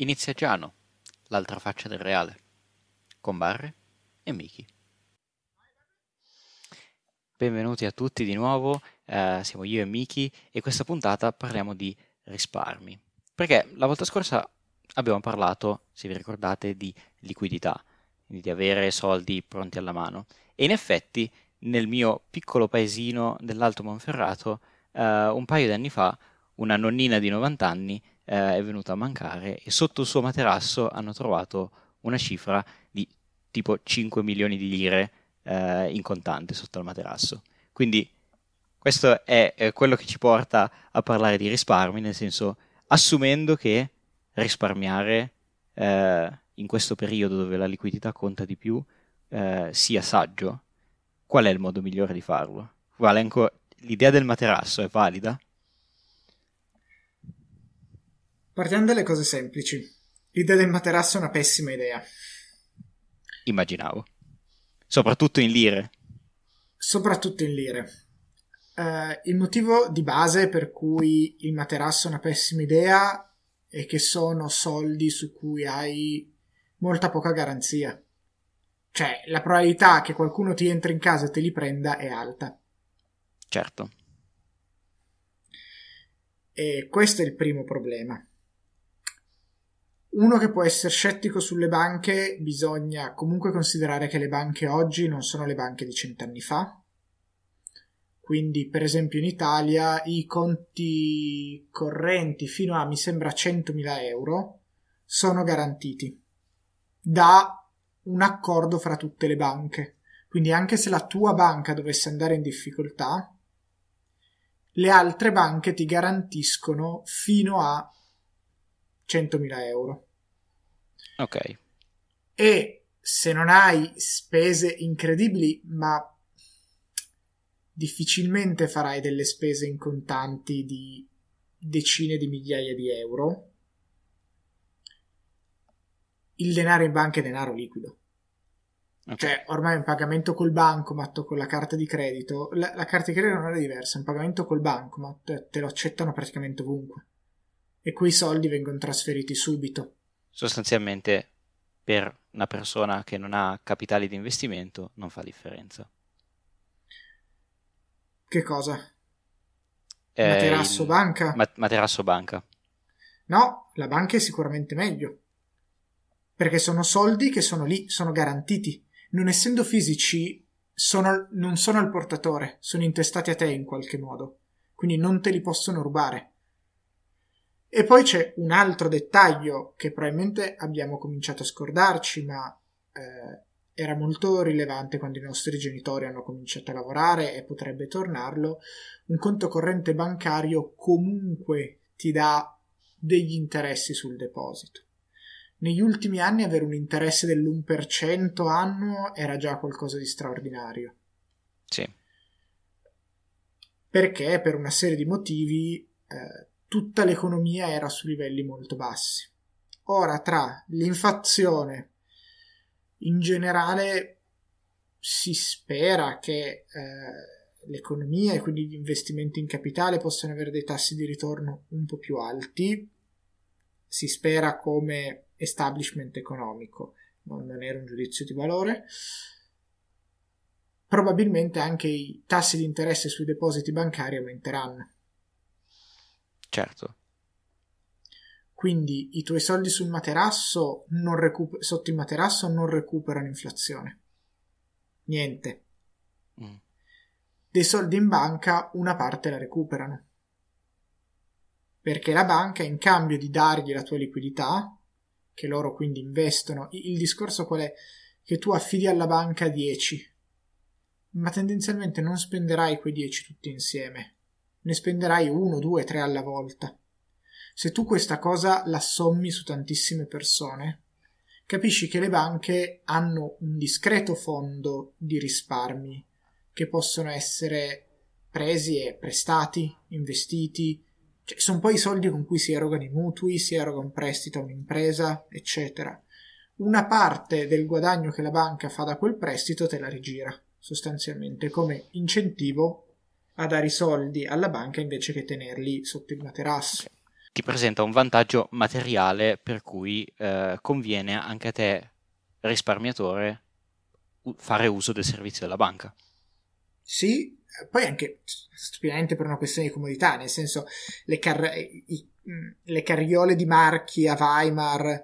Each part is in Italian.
Inizia Giano, l'altra faccia del reale, con Barre e Miki. Benvenuti a tutti di nuovo, eh, siamo io e Miki e questa puntata parliamo di risparmi. Perché la volta scorsa abbiamo parlato, se vi ricordate, di liquidità, quindi di avere soldi pronti alla mano. E in effetti nel mio piccolo paesino dell'Alto Monferrato, eh, un paio di anni fa, una nonnina di 90 anni eh, è venuta a mancare e sotto il suo materasso hanno trovato una cifra di tipo 5 milioni di lire eh, in contante sotto il materasso. Quindi questo è, è quello che ci porta a parlare di risparmi, nel senso assumendo che risparmiare eh, in questo periodo dove la liquidità conta di più eh, sia saggio, qual è il modo migliore di farlo? Valenco, l'idea del materasso è valida? Partiamo dalle cose semplici. L'idea del materasso è una pessima idea. Immaginavo. Soprattutto in lire. Soprattutto in lire. Uh, il motivo di base per cui il materasso è una pessima idea è che sono soldi su cui hai molta poca garanzia. Cioè, la probabilità che qualcuno ti entri in casa e te li prenda è alta. Certo. E questo è il primo problema. Uno che può essere scettico sulle banche, bisogna comunque considerare che le banche oggi non sono le banche di cent'anni fa. Quindi, per esempio, in Italia i conti correnti fino a, mi sembra, 100.000 euro sono garantiti da un accordo fra tutte le banche. Quindi, anche se la tua banca dovesse andare in difficoltà, le altre banche ti garantiscono fino a 100.000 euro. Ok. E se non hai spese incredibili, ma difficilmente farai delle spese in contanti di decine di migliaia di euro, il denaro in banca è denaro liquido. Okay. Cioè, ormai un pagamento col bancomat o con la carta di credito, la, la, carta di credito non è diversa, un pagamento col bancomat te lo accettano praticamente ovunque. E quei soldi vengono trasferiti subito sostanzialmente per una persona che non ha capitali di investimento non fa differenza. Che cosa? Eh, materasso il... banca? Ma- materasso banca. No, la banca è sicuramente meglio. Perché sono soldi che sono lì, sono garantiti. Non essendo fisici, sono, non sono al portatore, sono intestati a te in qualche modo. Quindi non te li possono rubare. E poi c'è un altro dettaglio che probabilmente abbiamo cominciato a scordarci, ma eh, era molto rilevante quando i nostri genitori hanno cominciato a lavorare e potrebbe tornarlo. Un conto corrente bancario comunque ti dà degli interessi sul deposito. Negli ultimi anni avere un interesse dell'1% annuo era già qualcosa di straordinario. Sì. Perché per una serie di motivi eh, tutta l'economia era su livelli molto bassi. Ora, tra l'inflazione in generale si spera che eh, l'economia e quindi gli investimenti in capitale possano avere dei tassi di ritorno un po' più alti. Si spera come establishment economico, non era un giudizio di valore. Probabilmente anche i tassi di interesse sui depositi bancari aumenteranno Certo. Quindi i tuoi soldi sul materasso recuper- sotto il materasso non recuperano inflazione. Niente. Mm. Dei soldi in banca una parte la recuperano. Perché la banca in cambio di dargli la tua liquidità, che loro quindi investono, il discorso qual è? Che tu affidi alla banca 10, ma tendenzialmente non spenderai quei 10 tutti insieme ne spenderai uno, due, tre alla volta. Se tu questa cosa la sommi su tantissime persone, capisci che le banche hanno un discreto fondo di risparmi che possono essere presi e prestati, investiti, cioè, sono poi i soldi con cui si erogano i mutui, si eroga un prestito a un'impresa, eccetera. Una parte del guadagno che la banca fa da quel prestito te la rigira, sostanzialmente come incentivo a dare i soldi alla banca invece che tenerli sotto il materasso. ti presenta un vantaggio materiale per cui eh, conviene anche a te, risparmiatore, fare uso del servizio della banca. Sì, poi anche stupidamente per una questione di comodità, nel senso le, car- i, le carriole di marchi a Weimar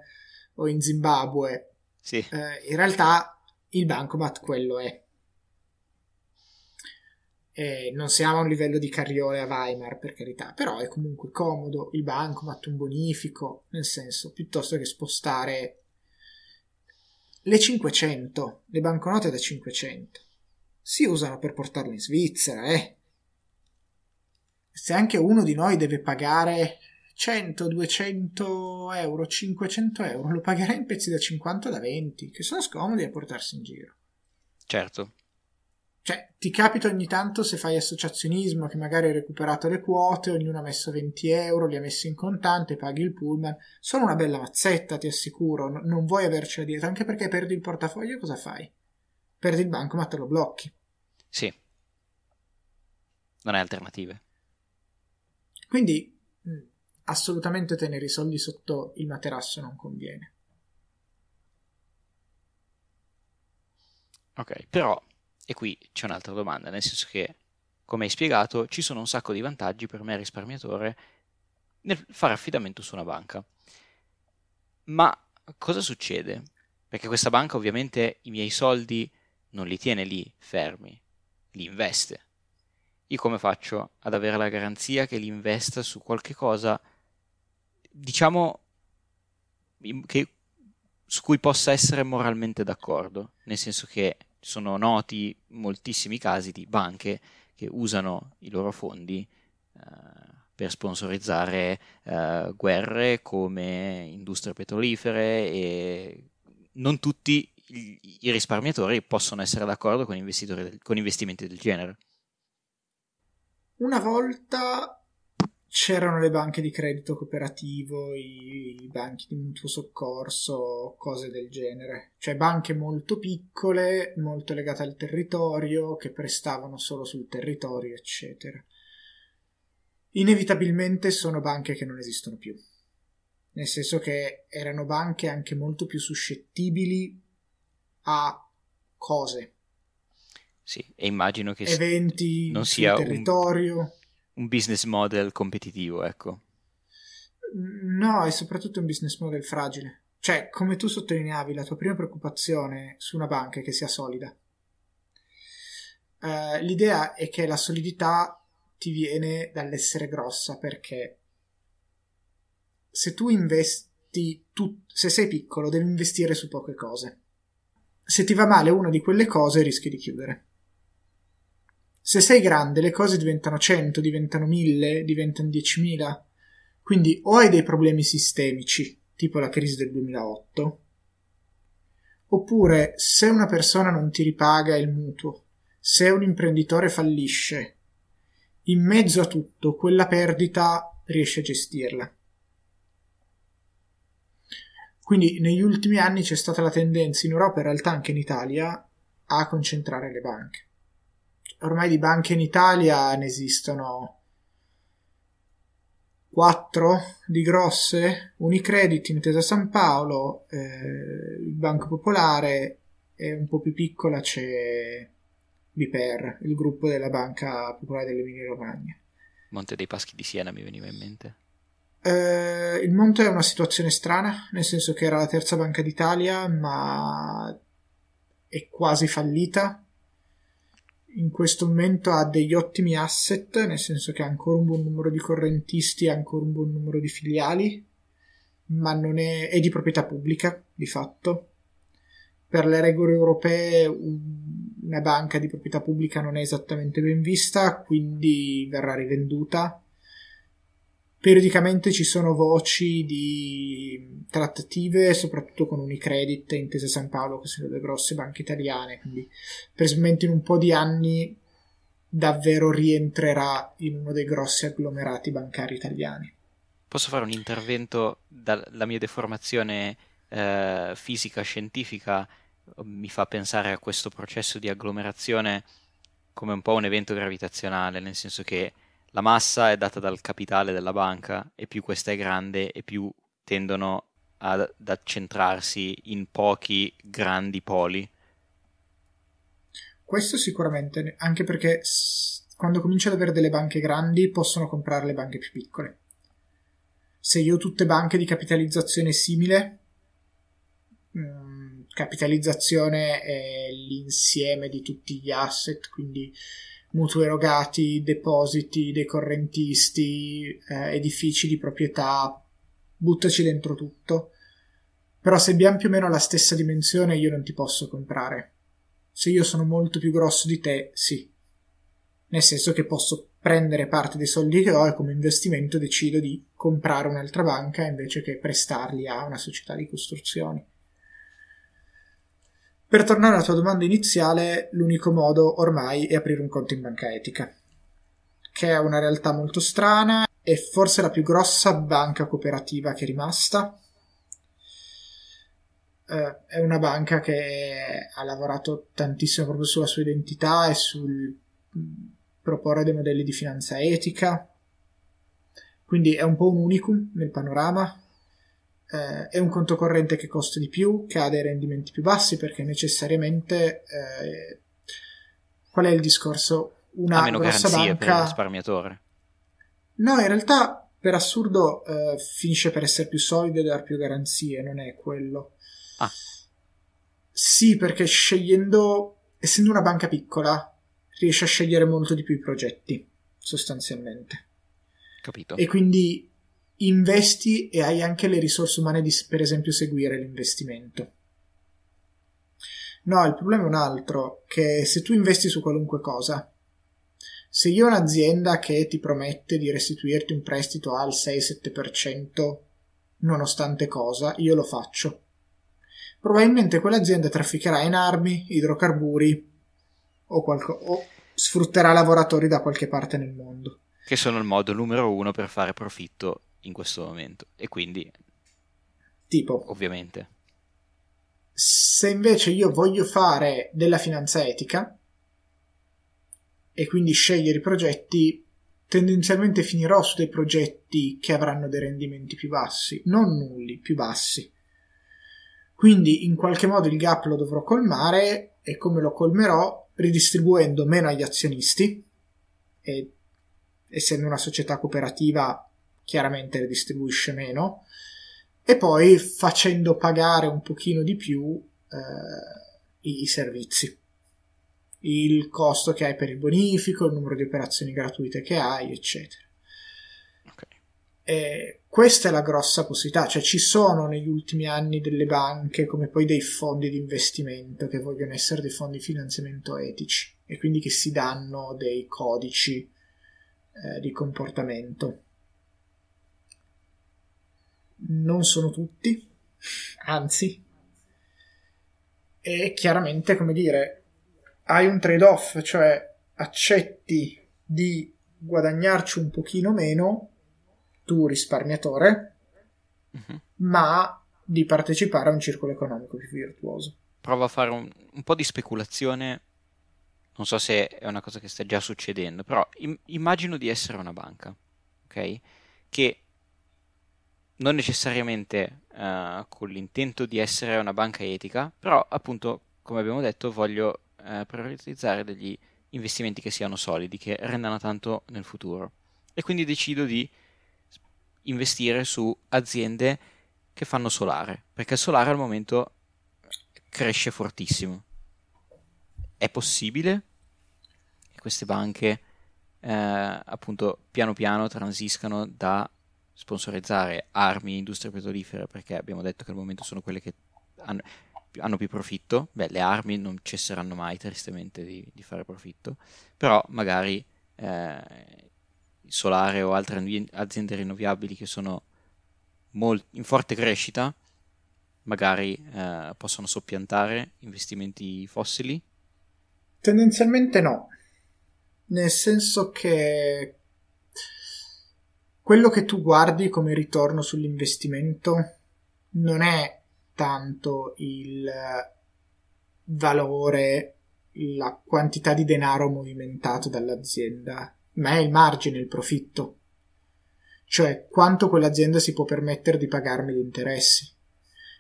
o in Zimbabwe, sì. eh, in realtà il bancomat quello è. Eh, non siamo a un livello di carriole a Weimar, per carità, però è comunque comodo il bancomat, un bonifico, nel senso, piuttosto che spostare le 500, le banconote da 500, si usano per portarle in Svizzera, eh. Se anche uno di noi deve pagare 100, 200 euro, 500 euro, lo pagherà in pezzi da 50 da 20, che sono scomodi a portarsi in giro. Certo. Cioè, ti capita ogni tanto se fai associazionismo che magari hai recuperato le quote, ognuno ha messo 20 euro, li ha messi in contante, paghi il pullman. Sono una bella mazzetta, ti assicuro. No, non vuoi avercela dietro, anche perché perdi il portafoglio, cosa fai? Perdi il banco, ma te lo blocchi. Sì. Non hai alternative. Quindi, mh, assolutamente tenere i soldi sotto il materasso non conviene. Ok, però e qui c'è un'altra domanda, nel senso che, come hai spiegato, ci sono un sacco di vantaggi per me risparmiatore nel fare affidamento su una banca. Ma cosa succede? Perché questa banca ovviamente i miei soldi non li tiene lì fermi, li investe. Io come faccio ad avere la garanzia che li investa su qualche cosa, diciamo, che, su cui possa essere moralmente d'accordo? Nel senso che sono noti moltissimi casi di banche che usano i loro fondi eh, per sponsorizzare eh, guerre come industrie petrolifere e non tutti i, risparmiatori possono essere d'accordo con, con investimenti del genere. Una volta c'erano le banche di credito cooperativo, i, i, banchi di mutuo soccorso, cose del genere. Cioè banche molto piccole, molto legate al territorio, che prestavano solo sul territorio, eccetera. Inevitabilmente sono banche che non esistono più. Nel senso che erano banche anche molto più suscettibili a cose. Sì, e immagino che eventi non sia territorio. Un un business model competitivo, ecco. No, è soprattutto un business model fragile. Cioè, come tu sottolineavi, la tua prima preoccupazione su una banca è che sia solida. Uh, l'idea è che la solidità ti viene dall'essere grossa perché se tu investi, tu, se sei piccolo, devi investire su poche cose. Se ti va male una di quelle cose, rischi di chiudere. Se sei grande, le cose diventano 100, diventano 1000, diventano 10.000. Quindi o hai dei problemi sistemici, tipo la crisi del 2008, oppure se una persona non ti ripaga il mutuo, se un imprenditore fallisce, in mezzo a tutto quella perdita riesce a gestirla. Quindi negli ultimi anni c'è stata la tendenza in Europa e in realtà anche in Italia a concentrare le banche ormai di banche in Italia ne esistono quattro di grosse, Unicredit, Intesa San Paolo, eh, il Banco Popolare e un po' più piccola c'è BPR, il gruppo della Banca Popolare dell'Emilia Romagna. Monte dei Paschi di Siena mi veniva in mente. Eh, il Monte è una situazione strana, nel senso che era la terza banca d'Italia, ma è quasi fallita in questo momento ha degli ottimi asset, nel senso che ha ancora un buon numero di correntisti e ancora un buon numero di filiali, ma non è, è di proprietà pubblica di fatto. Per le regole europee una banca di proprietà pubblica non è esattamente ben vista, quindi verrà rivenduta Periodicamente ci sono voci di trattative, soprattutto con Unicredit e Intesa San Paolo, che sono le grosse banche italiane, quindi presumibilmente in un po' di anni davvero rientrerà in uno dei grossi agglomerati bancari italiani. Posso fare un intervento dalla mia deformazione eh, fisica scientifica mi fa pensare a questo processo di agglomerazione come un po' un evento gravitazionale, nel senso che la massa è data dal capitale della banca e più questa è grande e più tendono ad, ad accentrarsi in pochi grandi poli. Questo sicuramente, anche perché quando cominci ad avere delle banche grandi possono comprare le banche più piccole. Se io ho tutte banche di capitalizzazione simile, mm, capitalizzazione è l'insieme di tutti gli asset, quindi mutui erogati, depositi dei correntisti, eh, edifici di proprietà, buttaci dentro tutto. Però se abbiamo più o meno la stessa dimensione io non ti posso comprare. Se io sono molto più grosso di te, sì. Nel senso che posso prendere parte dei soldi che ho e come investimento decido di comprare un'altra banca invece che prestarli a una società di costruzioni. Per tornare alla tua domanda iniziale, l'unico modo ormai è aprire un conto in banca etica, che è una realtà molto strana e forse la più grossa banca cooperativa che è rimasta. Uh, è una banca che ha lavorato tantissimo proprio sulla sua identità e sul mm, proporre dei modelli di finanza etica. Quindi è un po' un unicum nel panorama eh, è un conto corrente che costa di più, che ha dei rendimenti più bassi perché necessariamente eh, qual è il discorso? Una ha meno grossa banca per il risparmiatore. No, in realtà per assurdo eh, finisce per essere più solido e dar più garanzie, non è quello. Ah. Sì, perché scegliendo, essendo una banca piccola, riesce a scegliere molto di più i progetti, sostanzialmente. Capito. E quindi investi e hai anche le risorse umane di, per esempio, seguire l'investimento. No, il problema è un altro, che se tu investi su qualunque cosa, se io ho un'azienda che ti promette di restituirti un prestito al 6-7%, nonostante cosa, io lo faccio. Probabilmente quell'azienda trafficherà in armi, idrocarburi o, qualco- o sfrutterà lavoratori da qualche parte nel mondo. Che sono il modo numero uno per fare profitto in questo momento. E quindi tipo ovviamente. se invece io voglio fare della finanza etica e quindi scegliere i progetti tendenzialmente finirò su dei progetti che avranno dei rendimenti più bassi non nulli più bassi. Quindi in qualche modo il gap lo dovrò colmare e come lo colmerò? Ridistribuendo meno agli azionisti e essendo una società cooperativa chiaramente le distribuisce meno, e poi facendo pagare un pochino di più eh, i servizi, il costo che hai per il bonifico, il numero di operazioni gratuite che hai, eccetera. Okay. E questa è la grossa possibilità, cioè ci sono negli ultimi anni delle banche come poi dei fondi di investimento che vogliono essere dei fondi di finanziamento etici e quindi che si danno dei codici eh, di comportamento non sono tutti, anzi, e chiaramente, come dire, hai un trade-off, cioè accetti di guadagnarci un pochino meno, tu risparmiatore, uh-huh. ma di partecipare a un circolo economico più virtuoso. Provo a fare un, un, po' di speculazione, non so se è una cosa che sta già succedendo, però im- immagino di essere una banca, ok? Che non necessariamente uh, con l'intento di essere una banca etica, però appunto, come abbiamo detto, voglio uh, prioritizzare degli investimenti che siano solidi, che rendano tanto nel futuro. E quindi decido di investire su aziende che fanno solare, perché il solare al momento cresce fortissimo. È possibile che queste banche eh, appunto piano piano transiscano da sponsorizzare armi, industrie petrolifere, perché abbiamo detto che al momento sono quelle che hanno, hanno più profitto. Beh, le armi non cesseranno mai, tristemente, di, di fare profitto, però magari eh, solare o altre aziende rinnovabili che sono molt- in forte crescita, magari eh, possono soppiantare investimenti fossili? Tendenzialmente no, nel senso che quello che tu guardi come ritorno sull'investimento non è tanto il valore, la quantità di denaro movimentato dall'azienda ma è il margine, il profitto. Cioè quanto quell'azienda si può permettere di pagarmi gli interessi.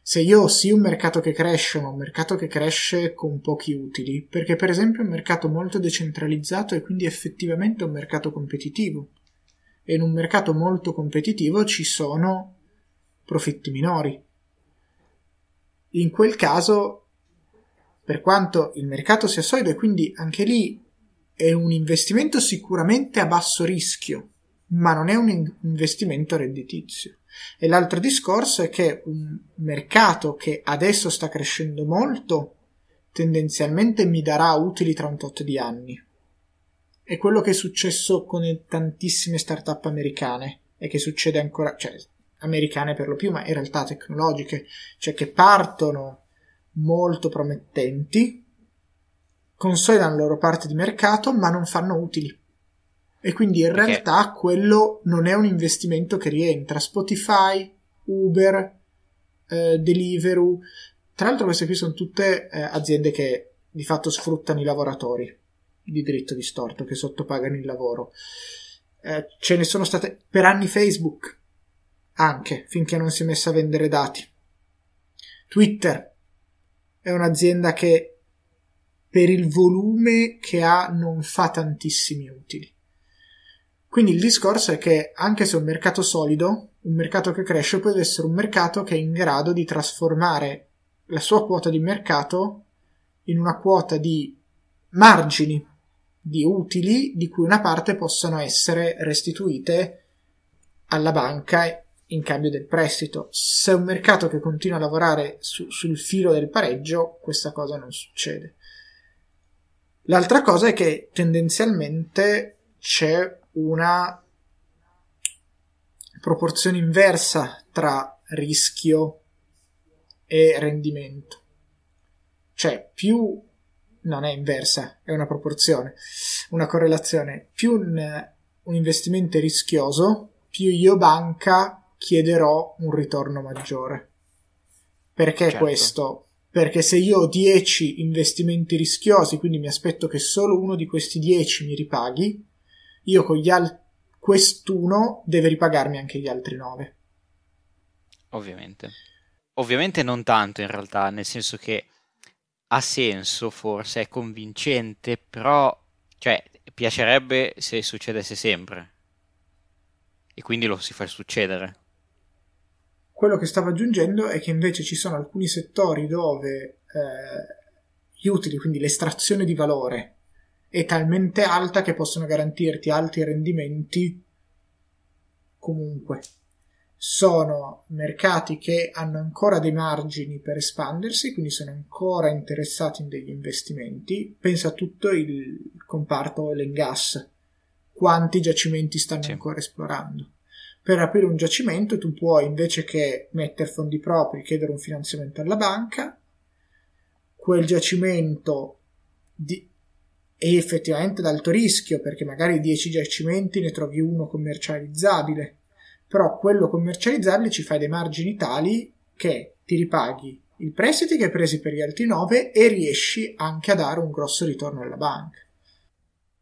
Se io ho sì un mercato che cresce, ma un mercato che cresce con pochi utili, perché per esempio è un mercato molto decentralizzato e quindi effettivamente un mercato competitivo. E in un mercato molto competitivo ci sono profitti minori. In quel caso, per quanto il mercato sia solido e quindi anche lì è un investimento sicuramente a basso rischio, ma non è un investimento redditizio. E l'altro discorso è che un mercato che adesso sta crescendo molto tendenzialmente mi darà utili tra un tot di anni. È quello che è successo con tantissime start-up americane e che succede ancora, cioè americane per lo più, ma in realtà tecnologiche, cioè che partono molto promettenti, consolidano la loro parte di mercato, ma non fanno utili. E quindi in Perché? realtà quello non è un investimento che rientra. Spotify, Uber, eh, Deliveroo. Tra l'altro queste qui sono tutte eh, aziende che di fatto sfruttano i lavoratori di diritto distorto, che sottopagano il lavoro. Eh, ce ne sono state per anni Facebook, anche, finché non si è messa a vendere dati. Twitter è un'azienda che per il volume che ha non fa tantissimi utili. Quindi il discorso è che anche se è un mercato solido, un mercato che cresce può essere un mercato che è in grado di trasformare la sua quota di mercato in una quota di margini di utili di cui una parte possano essere restituite alla banca in cambio del prestito. Se è un mercato che continua a lavorare su, sul filo del pareggio, questa cosa non succede. L'altra cosa è che tendenzialmente c'è una proporzione inversa tra rischio e rendimento. Cioè, più non è inversa, è una proporzione, una correlazione. Più un, un investimento è rischioso, più io banca chiederò un ritorno maggiore. Perché certo. questo? Perché se io ho 10 investimenti rischiosi, quindi mi aspetto che solo uno di questi 10 mi ripaghi, io con gli altri quest'uno deve ripagarmi anche gli altri 9. Ovviamente. Ovviamente non tanto in realtà, nel senso che ha senso forse, è convincente, però cioè piacerebbe se succedesse sempre. E quindi lo si fa succedere. Quello che stavo aggiungendo è che invece ci sono alcuni settori dove eh, gli utili, quindi l'estrazione di valore, è talmente alta che possono garantirti alti rendimenti comunque. Sono mercati che hanno ancora dei margini per espandersi, quindi sono ancora interessati in degli investimenti. Pensa a tutto il comparto oil and gas. Quanti giacimenti stanno sì. ancora esplorando? Per aprire un giacimento tu puoi, invece che mettere fondi propri, chiedere un finanziamento alla banca, quel giacimento di, e effettivamente ad alto rischio perché magari 10 giacimenti ne trovi uno commercializzabile però quello commercializzabile ci fai dei margini tali che ti ripaghi il prestito che hai presi per gli altri 9 e riesci anche a dare un grosso ritorno alla banca.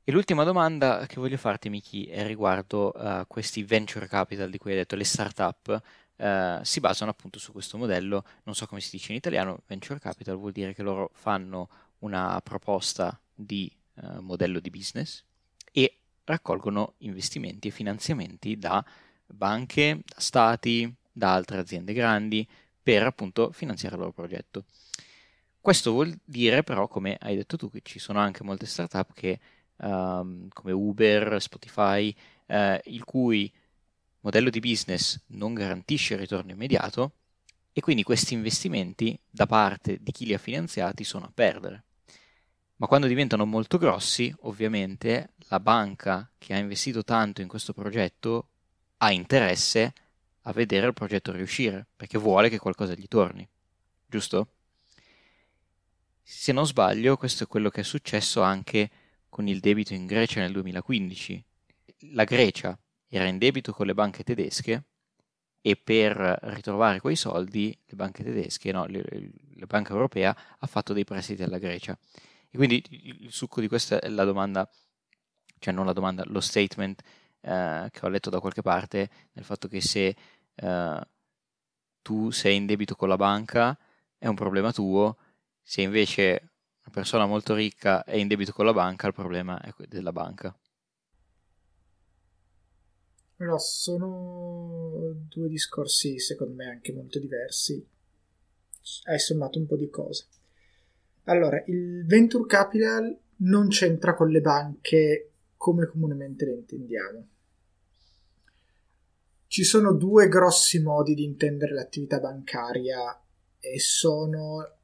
E l'ultima domanda che voglio farti, Miki, è riguardo a uh, questi venture capital di cui hai detto, le startup, uh, si basano appunto su questo modello, non so come si dice in italiano, venture capital vuol dire che loro fanno una proposta di eh, modello di business e raccolgono investimenti e finanziamenti da banche, da stati, da altre aziende grandi per appunto finanziare il loro progetto. Questo vuol dire però, come hai detto tu, che ci sono anche molte startup che, um, come Uber, Spotify, uh, il cui modello di business non garantisce il ritorno immediato e quindi questi investimenti da parte di chi li ha finanziati sono a perdere ma quando diventano molto grossi, ovviamente la banca che ha investito tanto in questo progetto ha interesse a vedere il progetto riuscire, perché vuole che qualcosa gli torni, giusto? Se non sbaglio, questo è quello che è successo anche con il debito in Grecia nel 2015. La Grecia era in debito con le banche tedesche e per ritrovare quei soldi le banche tedesche, no, la banca europea ha fatto dei prestiti alla Grecia. E quindi il succo di questa è la domanda cioè non la domanda, lo statement eh, che ho letto da qualche parte, nel fatto che se eh, tu sei in debito con la banca è un problema tuo, se invece una persona molto ricca è in debito con la banca, il problema è della banca. Però sono due discorsi, secondo me, anche molto diversi. Hai sommato un po' di cose. Allora, il venture capital non c'entra con le banche come comunemente le intendiamo. Ci sono due grossi modi di intendere l'attività bancaria e sono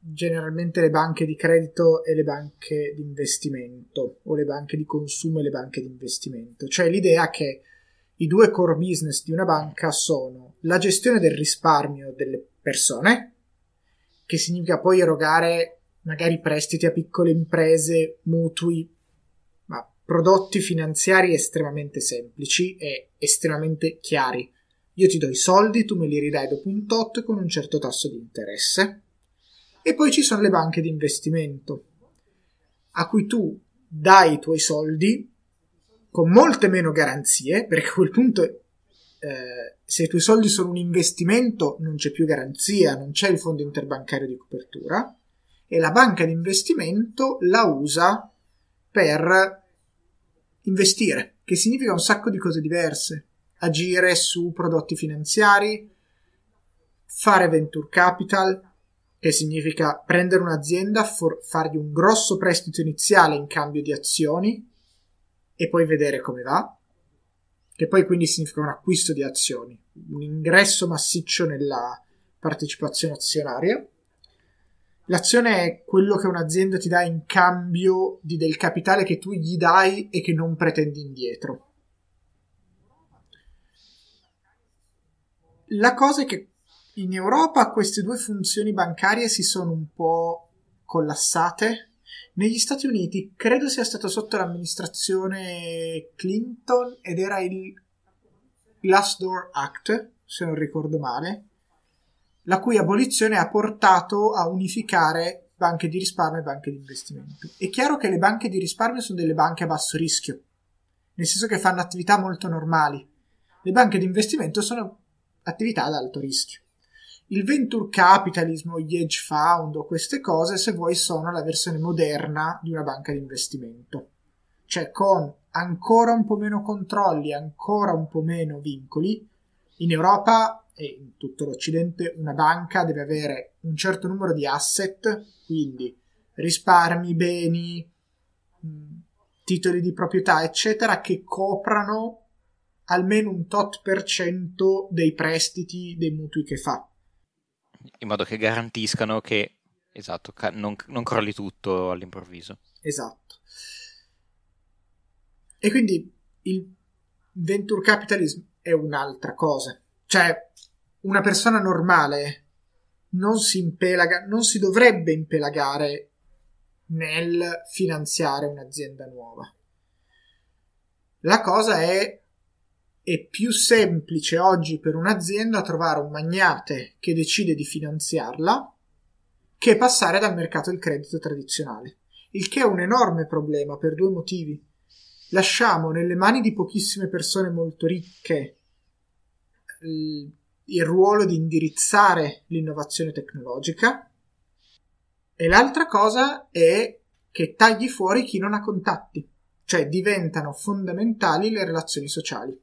generalmente le banche di credito e le banche di investimento o le banche di consumo e le banche di investimento. Cioè l'idea che i due core business di una banca sono la gestione del risparmio delle persone, che significa poi erogare magari prestiti a piccole imprese, mutui, prodotti finanziari estremamente semplici e estremamente chiari. Io ti do i soldi, tu me li ridai dopo un tot con un certo tasso di interesse. E poi ci sono le banche di investimento, a cui tu dai i tuoi soldi con molte meno garanzie, perché a quel punto eh, se i tuoi soldi sono un investimento non c'è più garanzia, non c'è il fondo interbancario di copertura, e la banca di investimento la usa per investire, che significa un sacco di cose diverse. Agire su prodotti finanziari, fare venture capital, che significa prendere un'azienda, for- fargli un grosso prestito iniziale in cambio di azioni e poi vedere come va, che poi quindi significa un acquisto di azioni, un ingresso massiccio nella partecipazione azionaria L'azione è quello che un'azienda ti dà in cambio di del capitale che tu gli dai e che non pretendi indietro. La cosa è che in Europa queste due funzioni bancarie si sono un po' collassate. Negli Stati Uniti credo sia stato sotto l'amministrazione Clinton ed era il Glassdoor Act, se non ricordo male, la cui abolizione ha portato a unificare banche di risparmio e banche di investimento. È chiaro che le banche di risparmio sono delle banche a basso rischio, nel senso che fanno attività molto normali. Le banche di investimento sono attività ad alto rischio. Il venture capitalism o gli hedge fund o queste cose, se vuoi, sono la versione moderna di una banca di investimento. Cioè con ancora un po' meno controlli, ancora un po' meno vincoli. In Europa e in tutto l'Occidente una banca deve avere un certo numero di asset, quindi risparmi, beni, titoli di proprietà, eccetera, che coprano almeno un tot per cento dei prestiti, dei mutui che fa. In modo che garantiscano che, esatto, non, non crolli tutto all'improvviso. Esatto. E quindi il venture capitalism è un'altra cosa. Cioè, una persona normale non si impelaga, non si dovrebbe impelagare nel finanziare un'azienda nuova. La cosa è, è più semplice oggi per un'azienda trovare un magnate che decide di finanziarla che passare dal mercato del credito tradizionale, il che è un enorme problema per due motivi. Lasciamo nelle mani di pochissime persone molto ricche il ruolo di indirizzare l'innovazione tecnologica e l'altra cosa è che tagli fuori chi non ha contatti, cioè diventano fondamentali le relazioni sociali.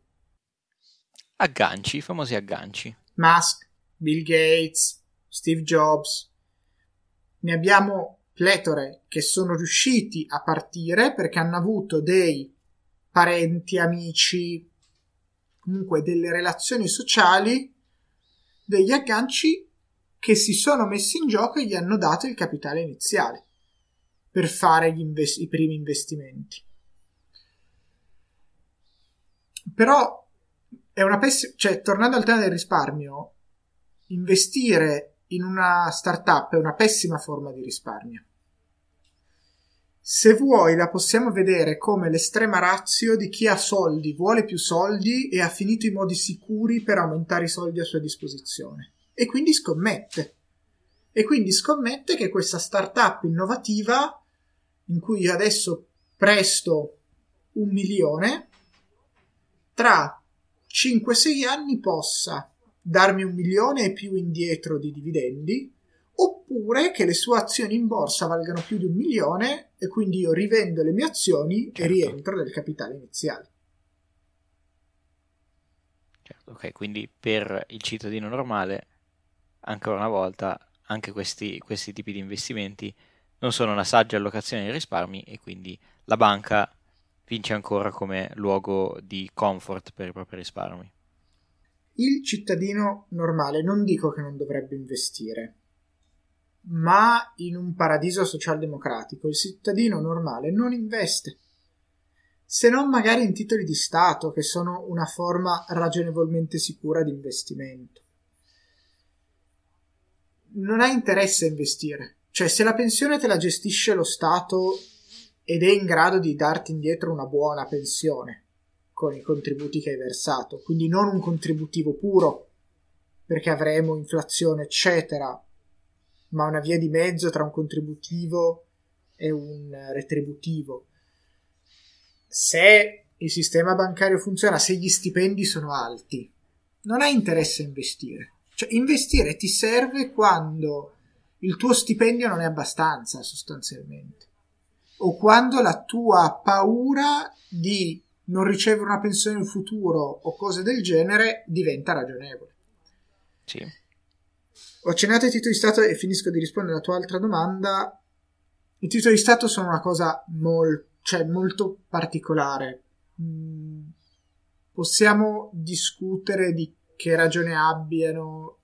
Agganci, famosi agganci. Musk, Bill Gates, Steve Jobs. Ne abbiamo pletore che sono riusciti a partire perché hanno avuto dei parenti, amici, comunque delle relazioni sociali degli agganci che si sono messi in gioco e gli hanno dato il capitale iniziale per fare invest- i primi investimenti. Però è una pessima, cioè tornando al tema del risparmio, investire in una startup è una pessima forma di risparmio. Se vuoi la possiamo vedere come l'estrema razio di chi ha soldi, vuole più soldi e ha finito i modi sicuri per aumentare i soldi a sua disposizione. E quindi scommette. E quindi scommette che questa startup innovativa, in cui io adesso presto un milione, tra 5-6 anni possa darmi un milione e più indietro di dividendi, oppure che le sue azioni in borsa valgano più di un milione e quindi io rivendo le mie azioni certo. e rientro nel capitale iniziale. Certo, ok, quindi per il cittadino normale, ancora una volta, anche questi, questi tipi di investimenti non sono una saggia allocazione dei risparmi e quindi la banca vince ancora come luogo di comfort per i propri risparmi. Il cittadino normale non dico che non dovrebbe investire, ma in un paradiso socialdemocratico il cittadino normale non investe, se non magari in titoli di Stato, che sono una forma ragionevolmente sicura di investimento. Non ha interesse a investire, cioè se la pensione te la gestisce lo Stato ed è in grado di darti indietro una buona pensione con i contributi che hai versato, quindi non un contributivo puro, perché avremo inflazione, eccetera, ma una via di mezzo tra un contributivo e un retributivo. Se il sistema bancario funziona, se gli stipendi sono alti, non hai interesse a investire. Cioè, investire ti serve quando il tuo stipendio non è abbastanza, sostanzialmente. O quando la tua paura di non ricevere una pensione in futuro o cose del genere diventa ragionevole. Sì. Ho accennato ai titoli di Stato e finisco di rispondere alla tua altra domanda. I titoli di Stato sono una cosa mol- cioè molto particolare. Mm, possiamo discutere di che ragione abbiano,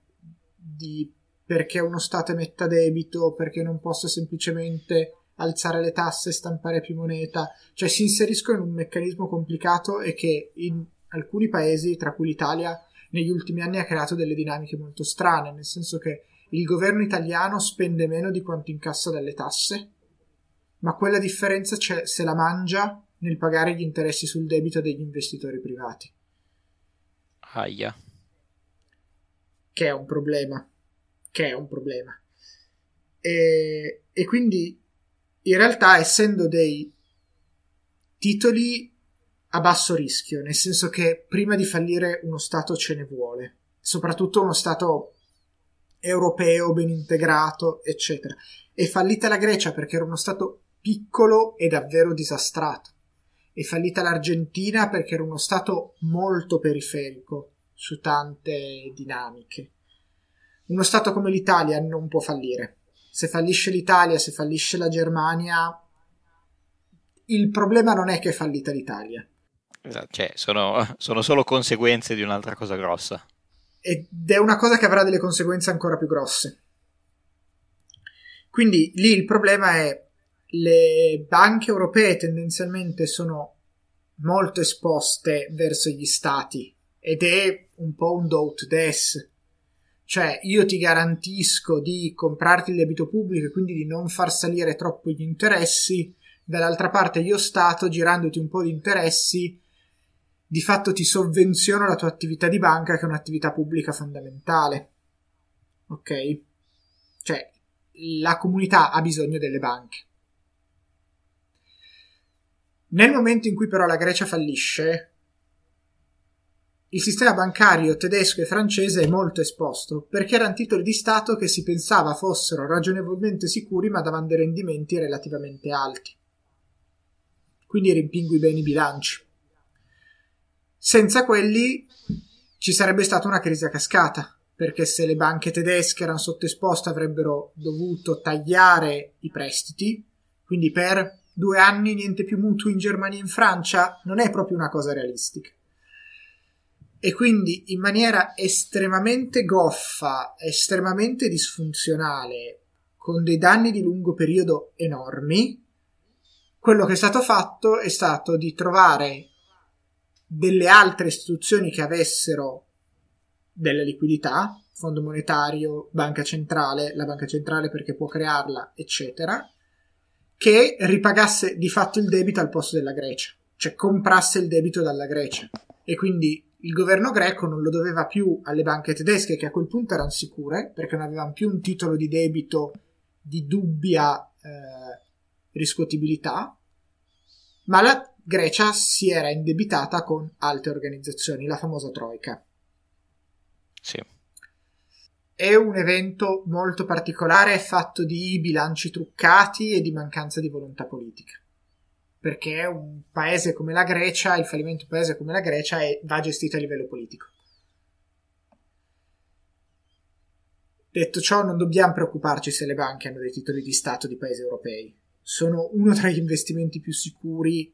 di perché uno Stato emetta debito, perché non possa semplicemente alzare le tasse e stampare più moneta, cioè si inseriscono in un meccanismo complicato e che in alcuni paesi, tra cui l'Italia, negli ultimi anni ha creato delle dinamiche molto strane, nel senso che il governo italiano spende meno di quanto incassa dalle tasse, ma quella differenza se la mangia nel pagare gli interessi sul debito degli investitori privati. Aia. Che è un problema. Che è un problema. E, e quindi in realtà essendo dei titoli a basso rischio, nel senso che prima di fallire uno Stato ce ne vuole, soprattutto uno Stato europeo ben integrato, eccetera. È fallita la Grecia perché era uno Stato piccolo e davvero disastrato. È fallita l'Argentina perché era uno Stato molto periferico su tante dinamiche. Uno Stato come l'Italia non può fallire. Se fallisce l'Italia, se fallisce la Germania, il problema non è che è fallita l'Italia Esatto, cioè, sono, sono solo conseguenze di un'altra cosa grossa. Ed è una cosa che avrà delle conseguenze ancora più grosse. Quindi lì il problema è le banche europee tendenzialmente sono molto esposte verso gli stati ed è un po' un do des. Cioè, io ti garantisco di comprarti il debito pubblico e quindi di non far salire troppo gli interessi. Dall'altra parte, io Stato, girandoti un po' di interessi, di fatto ti sovvenziono la tua attività di banca, che è un'attività pubblica fondamentale. Ok? Cioè, la comunità ha bisogno delle banche. Nel momento in cui però la Grecia fallisce, il sistema bancario tedesco e francese è molto esposto perché erano titoli di Stato che si pensava fossero ragionevolmente sicuri ma davano dei rendimenti relativamente alti. Quindi rimpingui bene i bilanci. Senza quelli ci sarebbe stata una crisi a cascata, perché se le banche tedesche erano sottoesposte avrebbero dovuto tagliare i prestiti, quindi per due anni niente più mutui in Germania e in Francia, non è proprio una cosa realistica. E quindi in maniera estremamente goffa, estremamente disfunzionale, con dei danni di lungo periodo enormi, quello che è stato fatto è stato di trovare delle altre istituzioni che avessero della liquidità, fondo monetario, banca centrale, la banca centrale perché può crearla, eccetera, che ripagasse di fatto il debito al posto della Grecia, cioè comprasse il debito dalla Grecia. E quindi il governo greco non lo doveva più alle banche tedesche, che a quel punto erano sicure, perché non avevano più un titolo di debito di dubbia eh, riscuotibilità, ma la Grecia si era indebitata con altre organizzazioni, la famosa Troika. Sì. È un evento molto particolare, fatto di bilanci truccati e di mancanza di volontà politica. Perché un paese come la Grecia, il fallimento di un paese come la Grecia, è, va gestito a livello politico. Detto ciò, non dobbiamo preoccuparci se le banche hanno dei titoli di Stato di paesi europei. Sono uno tra gli investimenti più sicuri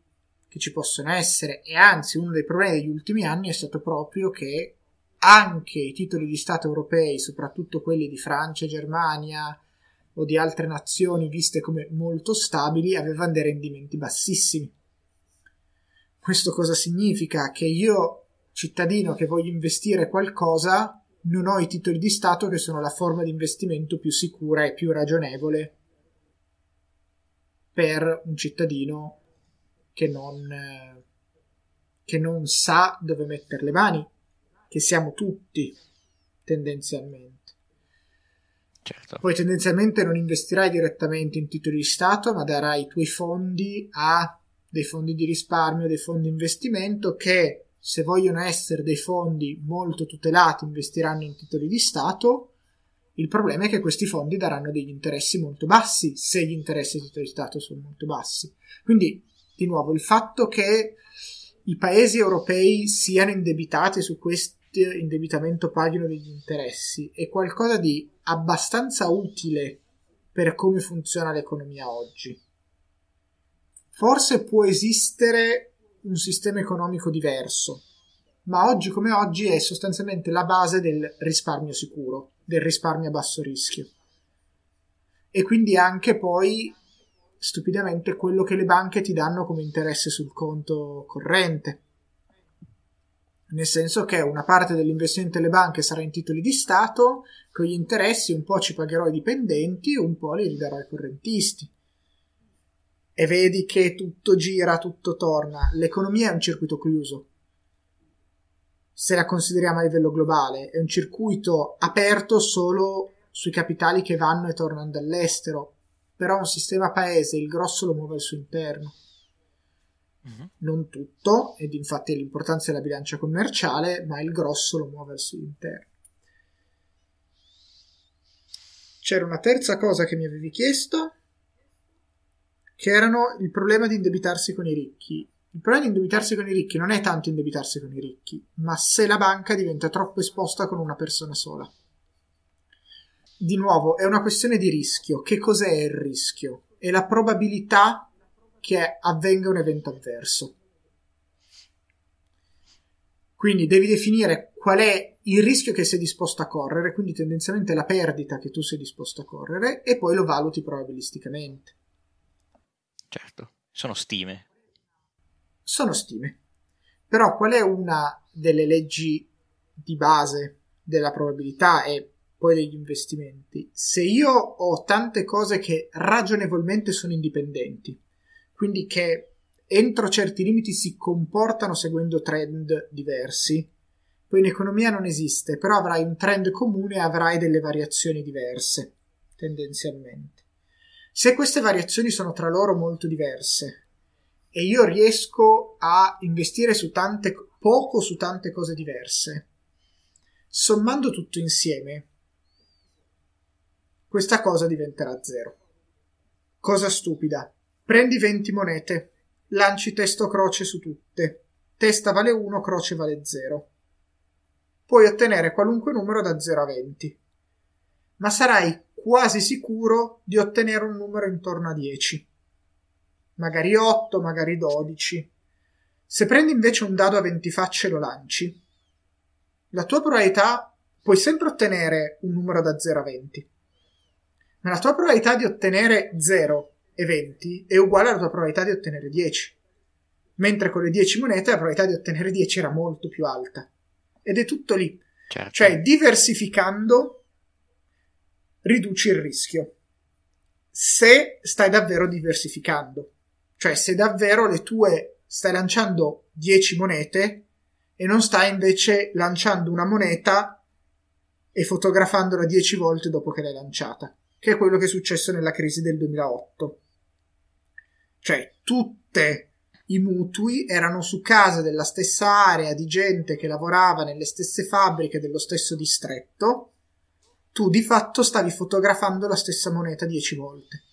che ci possono essere e anzi uno dei problemi degli ultimi anni è stato proprio che anche i titoli di Stato europei, soprattutto quelli di Francia, Germania o di altre nazioni viste come molto stabili, avevano dei rendimenti bassissimi. Questo cosa significa? Che io, cittadino che voglio investire qualcosa, non ho i titoli di Stato che sono la forma di investimento più sicura e più ragionevole per un cittadino che non, che non sa dove mettere le mani, che siamo tutti tendenzialmente. Certo. Poi tendenzialmente non investirai direttamente in titoli di Stato, ma darai i tuoi fondi a dei fondi di risparmio, dei fondi di investimento che se vogliono essere dei fondi molto tutelati, investiranno in titoli di Stato. Il problema è che questi fondi daranno degli interessi molto bassi se gli interessi dei titoli di Stato sono molto bassi. Quindi, di nuovo, il fatto che i paesi europei siano indebitati su questo indebitamento paghino degli interessi è qualcosa di abbastanza utile per come funziona l'economia oggi. Forse può esistere un sistema economico diverso, ma oggi come oggi è sostanzialmente la base del risparmio sicuro, del risparmio a basso rischio. E quindi anche poi, stupidamente, quello che le banche ti danno come interesse sul conto corrente. Nel senso che una parte dell'investimento delle banche sarà in titoli di Stato, con gli interessi un po' ci pagherò i dipendenti, un po' li ridarò ai correntisti e vedi che tutto gira, tutto torna. L'economia è un circuito chiuso. Se la consideriamo a livello globale, è un circuito aperto solo sui capitali che vanno e tornano dall'estero. Però un sistema paese il grosso lo muove al suo interno. Mm-hmm. Non tutto, ed infatti l'importanza della bilancia commerciale, ma il grosso lo muove al suo interno. C'era una terza cosa che mi avevi chiesto che erano il problema di indebitarsi con i ricchi. Il problema di indebitarsi con i ricchi non è tanto indebitarsi con i ricchi, ma se la banca diventa troppo esposta con una persona sola. Di nuovo, è una questione di rischio. Che cos'è il rischio? È la probabilità che avvenga un evento avverso. Quindi devi definire qual è il rischio che sei disposto a correre, quindi tendenzialmente la perdita che tu sei disposto a correre, e poi lo valuti probabilisticamente. Certo, sono stime. Sono stime. Però qual è una delle leggi di base della probabilità e poi degli investimenti? Se io ho tante cose che ragionevolmente sono indipendenti, quindi che entro certi limiti si comportano seguendo trend diversi, poi in economia non esiste, però avrai un trend comune e avrai delle variazioni diverse, tendenzialmente. Se queste variazioni sono tra loro molto diverse e io riesco a investire su tante, poco su tante cose diverse, sommando tutto insieme, questa cosa diventerà zero. Cosa stupida. Prendi 20 monete, lanci testo croce su tutte. Testa vale 1, croce vale 0. Puoi ottenere qualunque numero da 0 a 20. Ma sarai quasi sicuro di ottenere un numero intorno a 10. Magari 8, magari 12. Se prendi invece un dado a 20 facce e lo lanci, la tua probabilità puoi sempre ottenere un numero da 0 a 20. Ma la tua probabilità di ottenere 0 e 20 è uguale alla tua probabilità di ottenere 10. Mentre con le 10 monete la probabilità di ottenere 10 era molto più alta. Ed è tutto lì. Certo. Cioè, diversificando riduci il rischio. Se stai davvero diversificando, cioè se davvero le tue stai lanciando 10 monete e non stai invece lanciando una moneta e fotografandola 10 volte dopo che l'hai lanciata, che è quello che è successo nella crisi del 2008. Cioè, tutte i mutui erano su case della stessa area di gente che lavorava nelle stesse fabbriche dello stesso distretto, tu di fatto stavi fotografando la stessa moneta dieci volte.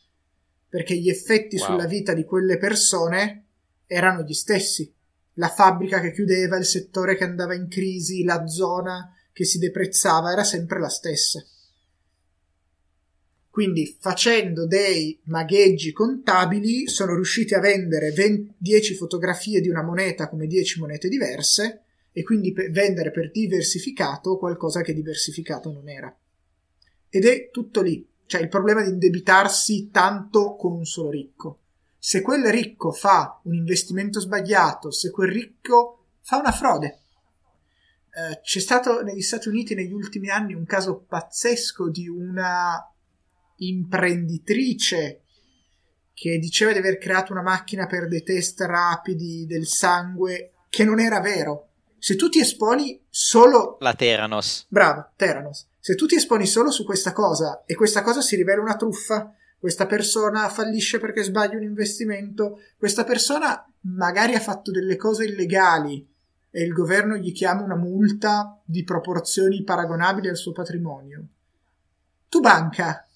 Perché gli effetti wow. sulla vita di quelle persone erano gli stessi. La fabbrica che chiudeva, il settore che andava in crisi, la zona che si deprezzava era sempre la stessa. Quindi facendo dei magheggi contabili sono riusciti a vendere 20, 10 fotografie di una moneta come 10 monete diverse e quindi per vendere per diversificato qualcosa che diversificato non era. Ed è tutto lì. Cioè il problema di indebitarsi tanto con un solo ricco. Se quel ricco fa un investimento sbagliato, se quel ricco fa una frode. Eh, c'è stato negli Stati Uniti negli ultimi anni un caso pazzesco di una imprenditrice che diceva di aver creato una macchina per dei test rapidi del sangue, che non era vero. Se tu ti esponi solo... La Teranos. Bravo, Teranos. Se tu ti esponi solo su questa cosa e questa cosa si rivela una truffa, questa persona fallisce perché sbaglia un investimento, questa persona magari ha fatto delle cose illegali e il governo gli chiama una multa di proporzioni paragonabili al suo patrimonio. Tu banca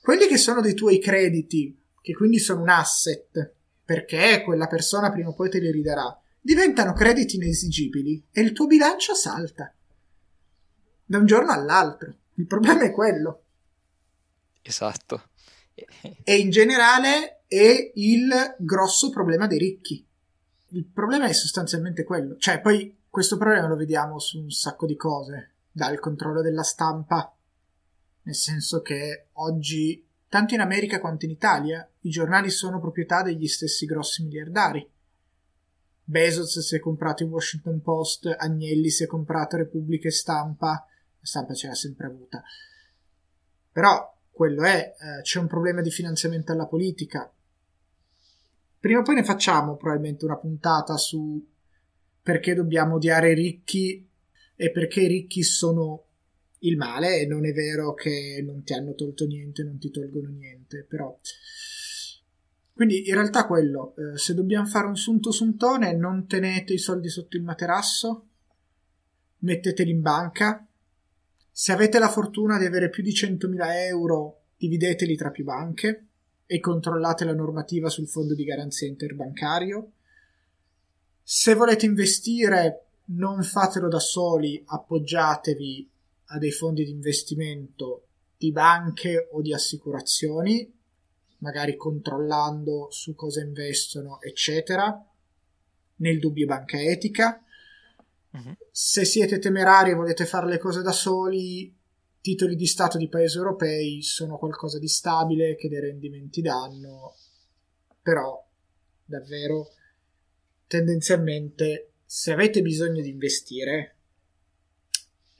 quelli che sono dei tuoi crediti, che quindi sono un asset, perché quella persona prima o poi te li ridarà, diventano crediti inesigibili e il tuo bilancio salta da un giorno all'altro. Il problema è quello. Esatto. e in generale è il grosso problema dei ricchi. Il problema è sostanzialmente quello. Cioè, poi questo problema lo vediamo su un sacco di cose, dal controllo della stampa nel senso che oggi, tanto in America quanto in Italia, i giornali sono proprietà degli stessi grossi miliardari. Bezos si è comprato il Washington Post, Agnelli si è comprato Repubblica e Stampa, la stampa ce l'ha sempre avuta. Però quello è, eh, c'è un problema di finanziamento alla politica. Prima o poi ne facciamo probabilmente una puntata su perché dobbiamo odiare i ricchi e perché i ricchi sono il male non è vero che non ti hanno tolto niente, non ti tolgono niente, però... Quindi in realtà quello, eh, se dobbiamo fare un sunto suntone, non tenete i soldi sotto il materasso, metteteli in banca, se avete la fortuna di avere più di 100.000 euro, divideteli tra più banche e controllate la normativa sul fondo di garanzia interbancario. Se volete investire, non fatelo da soli, appoggiatevi a dei fondi di investimento di banche o di assicurazioni, magari controllando su cosa investono, eccetera. Nel dubbio banca etica. Uh-huh. Se siete temerari e volete fare le cose da soli, titoli di Stato di paesi europei sono qualcosa di stabile che dei rendimenti danno, però davvero tendenzialmente se avete bisogno di investire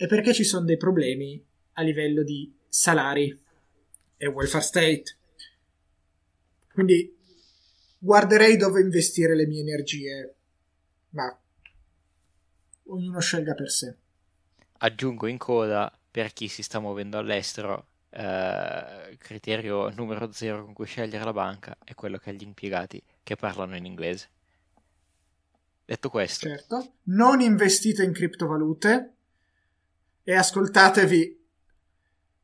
è perché ci sono dei problemi a livello di salari e welfare state. Quindi guarderei dove investire le mie energie, ma ognuno scelga per sé. Aggiungo in coda per chi si sta muovendo all'estero, eh, criterio numero zero con cui scegliere la banca è quello che ha gli impiegati che parlano in inglese. Detto questo, certo, non investite in criptovalute e ascoltatevi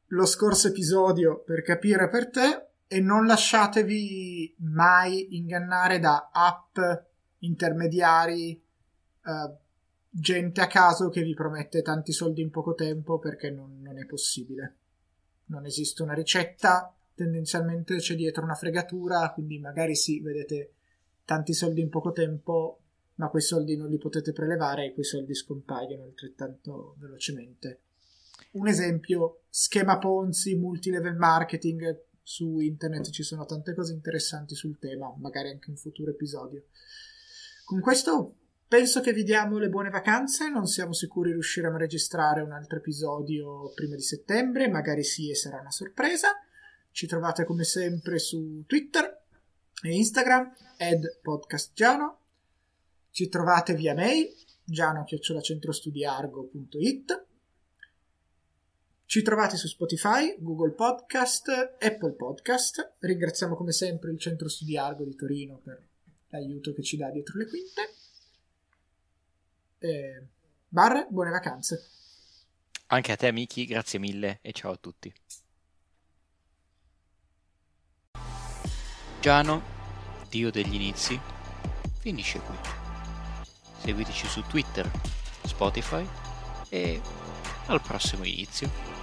lo scorso episodio per capire per te e non lasciatevi mai ingannare da app intermediari eh, gente a caso che vi promette tanti soldi in poco tempo perché non, non è possibile. Non esiste una ricetta tendenzialmente c'è dietro una fregatura quindi magari sì vedete tanti soldi in poco tempo ma quei soldi non li potete prelevare e quei soldi scompaiono altrettanto velocemente. Un esempio, schema Ponzi, multilevel marketing, su internet ci sono tante cose interessanti sul tema, magari anche un futuro episodio. Con questo penso che vi diamo le buone vacanze, non siamo sicuri riusciremo a registrare un altro episodio prima di settembre, magari sì e sarà una sorpresa. Ci trovate come sempre su Twitter e Instagram, ed podcastgiano ci trovate via mail giano-centrostudiargo.it ci trovate su Spotify, Google Podcast, Apple Podcast. Ringraziamo come sempre il Centro Studi Argo di Torino per l'aiuto che ci dà dietro le quinte. Eh, Barre, buone vacanze. Anche a te, Miki, grazie mille e ciao a tutti. Giano, dio degli inizi, finisce qui. Seguiteci su Twitter, Spotify e al prossimo inizio.